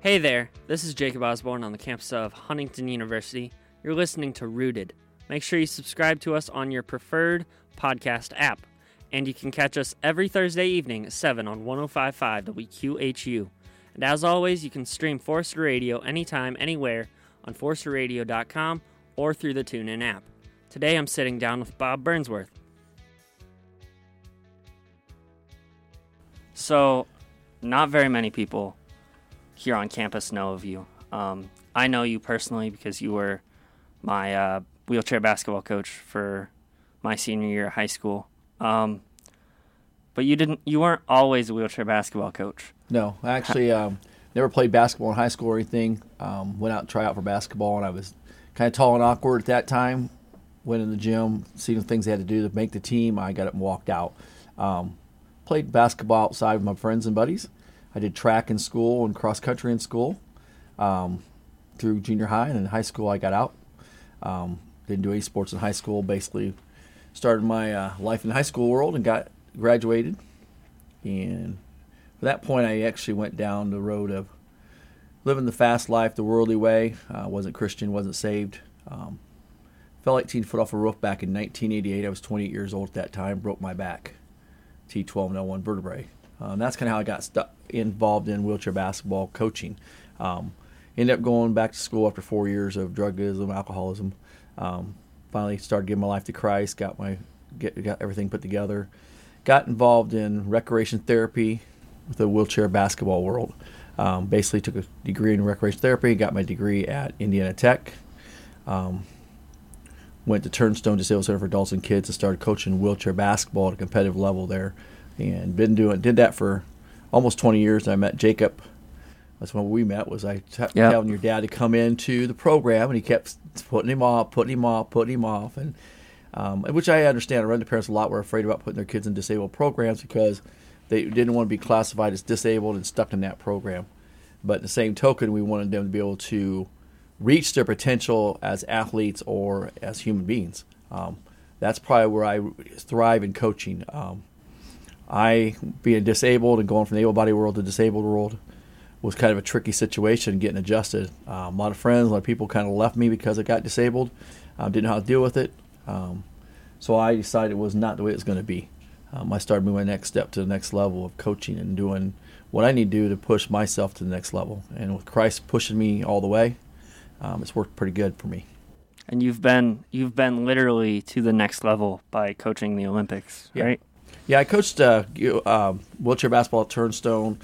Hey there, this is Jacob Osborn on the campus of Huntington University. You're listening to Rooted. Make sure you subscribe to us on your preferred podcast app. And you can catch us every Thursday evening at 7 on 1055 WQHU. And as always, you can stream Forester Radio anytime, anywhere on ForesterRadio.com or through the TuneIn app. Today I'm sitting down with Bob Burnsworth. So, not very many people here on campus know of you. Um, I know you personally because you were my uh, wheelchair basketball coach for my senior year of high school. Um, but you didn't. You weren't always a wheelchair basketball coach. No, I actually um, never played basketball in high school or anything. Um, went out and tried out for basketball, and I was kind of tall and awkward at that time. Went in the gym, seen the things they had to do to make the team. I got up and walked out. Um, played basketball outside with my friends and buddies. I did track in school and cross country in school um, through junior high, and in high school I got out. Um, didn't do any sports in high school. Basically, started my uh, life in the high school world and got graduated. And at that point, I actually went down the road of living the fast life, the worldly way. Uh, wasn't Christian, wasn't saved. Um, fell 18 foot off a roof back in 1988. I was 28 years old at that time. Broke my back, T12 and L1 vertebrae. And that's kind of how I got stuck involved in wheelchair basketball coaching. Um, ended up going back to school after four years of drugism, alcoholism. Um, finally started giving my life to Christ. Got my get, got everything put together. Got involved in recreation therapy with the wheelchair basketball world. Um, basically took a degree in recreation therapy. Got my degree at Indiana Tech. Um, went to Turnstone Disabled Center for Adults and Kids and started coaching wheelchair basketball at a competitive level there and been doing did that for almost 20 years. I met Jacob. That's when we met. Was I t- telling your dad to come into the program, and he kept putting him off, putting him off, putting him off, and um, which I understand. I run the parents a lot were afraid about putting their kids in disabled programs because they didn't want to be classified as disabled and stuck in that program. But the same token, we wanted them to be able to reach their potential as athletes or as human beings. Um, that's probably where I thrive in coaching. Um, I being disabled and going from the able body world to disabled world was kind of a tricky situation getting adjusted. Um, a lot of friends, a lot of people kind of left me because I got disabled. Um, didn't know how to deal with it. Um, so I decided it was not the way it was going to be. Um, I started moving my next step to the next level of coaching and doing what I need to do to push myself to the next level. And with Christ pushing me all the way, um, it's worked pretty good for me. And you've been you've been literally to the next level by coaching the Olympics, yeah. right? Yeah, I coached uh, uh, wheelchair basketball at Turnstone.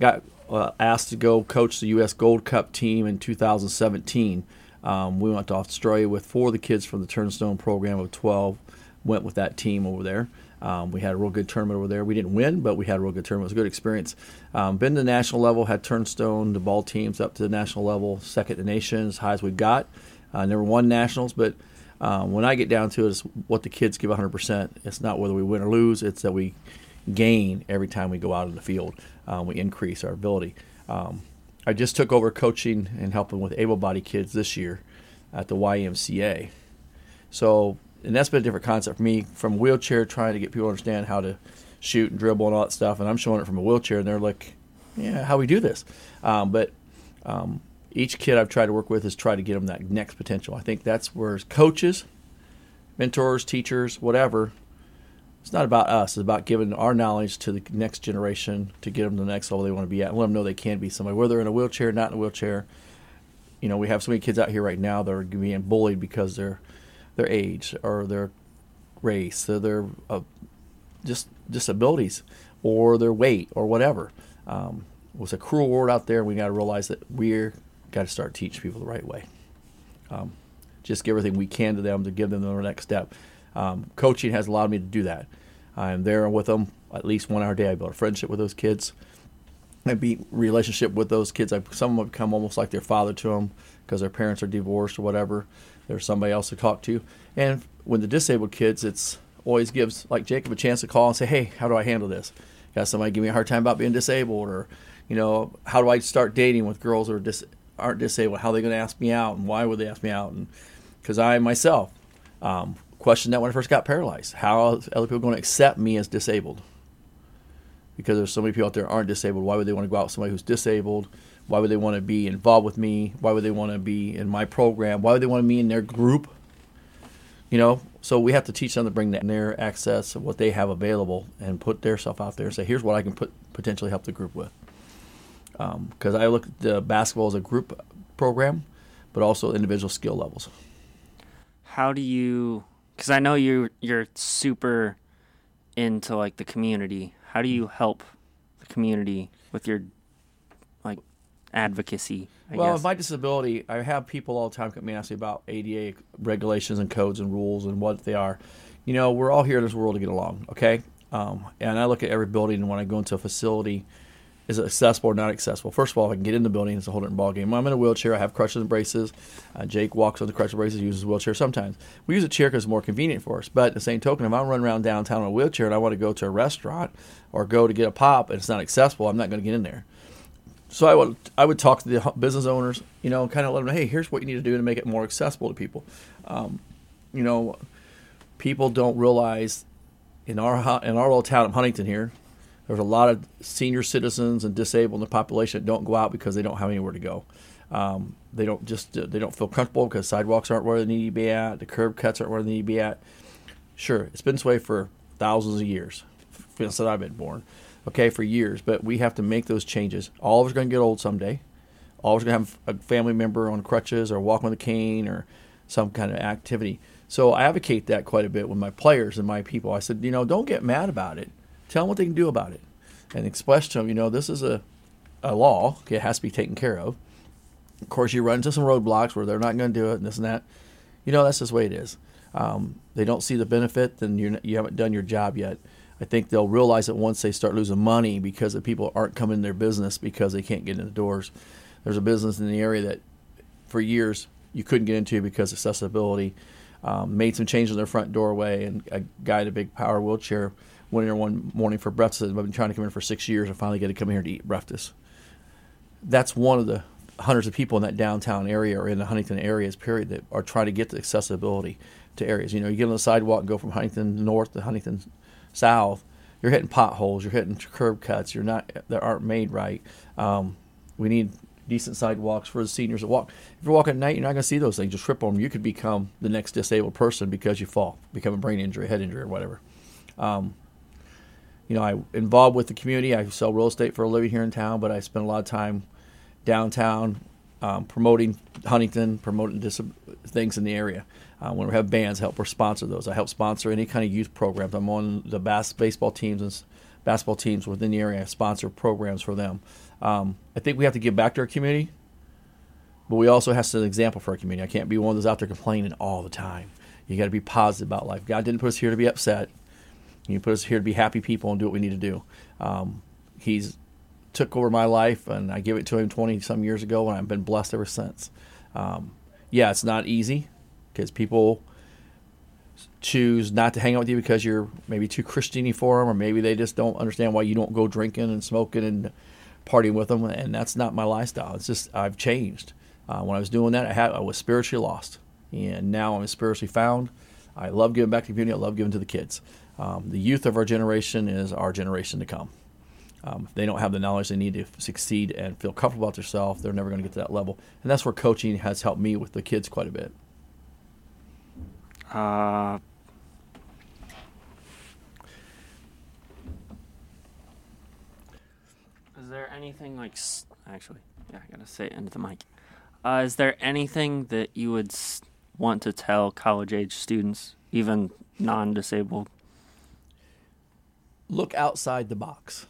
Got uh, asked to go coach the U.S. Gold Cup team in 2017. Um, we went to Australia with four of the kids from the Turnstone program of 12. Went with that team over there. Um, we had a real good tournament over there. We didn't win, but we had a real good tournament. It was a good experience. Um, been to the national level, had Turnstone, the ball teams up to the national level, second to nations, high as we got. Uh, never won nationals, but um, when I get down to it, it's what the kids give 100%. It's not whether we win or lose, it's that we gain every time we go out in the field. Um, we increase our ability. Um, I just took over coaching and helping with able bodied kids this year at the YMCA. So, and that's been a different concept for me from wheelchair, trying to get people to understand how to shoot and dribble and all that stuff. And I'm showing it from a wheelchair, and they're like, yeah, how we do this. Um, but um, each kid I've tried to work with is try to get them that next potential. I think that's where coaches, mentors, teachers, whatever, it's not about us. It's about giving our knowledge to the next generation to get them to the next level they want to be at. And let them know they can be somebody, whether in a wheelchair, not in a wheelchair. You know, we have so many kids out here right now that are being bullied because their their age or their race or their uh, just disabilities or their weight or whatever. Um, was a cruel world out there, and we got to realize that we're got to start teaching people the right way. Um, just give everything we can to them to give them the next step. Um, coaching has allowed me to do that. I'm there with them at least one hour a day. I build a friendship with those kids. I beat relationship with those kids. I, some of them become almost like their father to them because their parents are divorced or whatever. There's somebody else to talk to. And when the disabled kids, it's always gives like Jacob a chance to call and say, "Hey, how do I handle this? Got somebody give me a hard time about being disabled, or you know, how do I start dating with girls or dis- aren't disabled, how are they going to ask me out, and why would they ask me out? And because I myself um, questioned that when I first got paralyzed, how are other people going to accept me as disabled? Because there's so many people out there aren't disabled. Why would they want to go out with somebody who's disabled? Why would they want to be involved with me? Why would they want to be in my program? Why would they want be in their group? You know, so we have to teach them to bring their access of what they have available and put their stuff out there and say, here's what I can put potentially help the group with. Because um, I look at the basketball as a group program, but also individual skill levels. How do you? Because I know you you're super into like the community. How do you help the community with your like advocacy? I well, guess? with my disability, I have people all the time come and ask me about ADA regulations and codes and rules and what they are. You know, we're all here in this world to get along, okay? Um, and I look at every building, and when I go into a facility, is it accessible or not accessible? First of all, if I can get in the building, it's a whole different ballgame. I'm in a wheelchair. I have crutches and braces. Uh, Jake walks on the crutches and braces, uses a wheelchair sometimes. We use a chair because it's more convenient for us. But at the same token, if I'm running around downtown in a wheelchair and I want to go to a restaurant or go to get a pop and it's not accessible, I'm not going to get in there. So I would I would talk to the business owners, you know, kind of let them know, hey, here's what you need to do to make it more accessible to people. Um, you know, people don't realize in our in our little town of Huntington here, there's a lot of senior citizens and disabled in the population that don't go out because they don't have anywhere to go. Um, they don't just they don't feel comfortable because sidewalks aren't where they need to be at, the curb cuts aren't where they need to be at. Sure, it's been this way for thousands of years since I've been born okay, for years. But we have to make those changes. All of us are going to get old someday. All of us are going to have a family member on crutches or walking with a cane or some kind of activity. So I advocate that quite a bit with my players and my people. I said, you know, don't get mad about it. Tell them what they can do about it, and express to them, you know, this is a a law. Okay, it has to be taken care of. Of course, you run into some roadblocks where they're not going to do it and this and that. You know, that's just the way it is. Um, they don't see the benefit, then you're, you haven't done your job yet. I think they'll realize it once they start losing money because the people aren't coming in their business because they can't get in the doors. There's a business in the area that for years you couldn't get into because accessibility. Um, made some changes in their front doorway, and a guy in a big power wheelchair went in one morning for breakfast. I've been trying to come in for six years and finally get to come here to eat breakfast. That's one of the hundreds of people in that downtown area or in the Huntington areas, period, that are trying to get the accessibility to areas. You know, you get on the sidewalk and go from Huntington North to Huntington south, you're hitting potholes, you're hitting curb cuts, you're not that aren't made right. Um, we need decent sidewalks for the seniors that walk. If you're walking at night, you're not going to see those things. Just trip on them. You could become the next disabled person because you fall, become a brain injury, head injury, or whatever. Um, you know, I involved with the community. I sell real estate for a living here in town, but I spend a lot of time downtown um, promoting Huntington, promoting dis- things in the area. Uh, when we have bands, help or sponsor those. I help sponsor any kind of youth programs. I'm on the bas- baseball teams and basketball teams within the area. I sponsor programs for them. Um, I think we have to give back to our community, but we also have to set an example for our community. I can't be one of those out there complaining all the time. You got to be positive about life. God didn't put us here to be upset. He put us here to be happy people and do what we need to do. Um, he's took over my life, and I gave it to him 20 some years ago, and I've been blessed ever since. Um, yeah, it's not easy because people choose not to hang out with you because you're maybe too Christiany for them, or maybe they just don't understand why you don't go drinking and smoking and partying with them. And that's not my lifestyle. It's just I've changed. Uh, when I was doing that, I had I was spiritually lost, and now I'm spiritually found. I love giving back to the community. I love giving to the kids. Um, the youth of our generation is our generation to come. Um, if they don't have the knowledge they need to succeed and feel comfortable about themselves, they're never going to get to that level. And that's where coaching has helped me with the kids quite a bit. Uh, is there anything like actually? Yeah, I gotta say it into the mic. Uh, is there anything that you would want to tell college age students, even non-disabled? Look outside the box.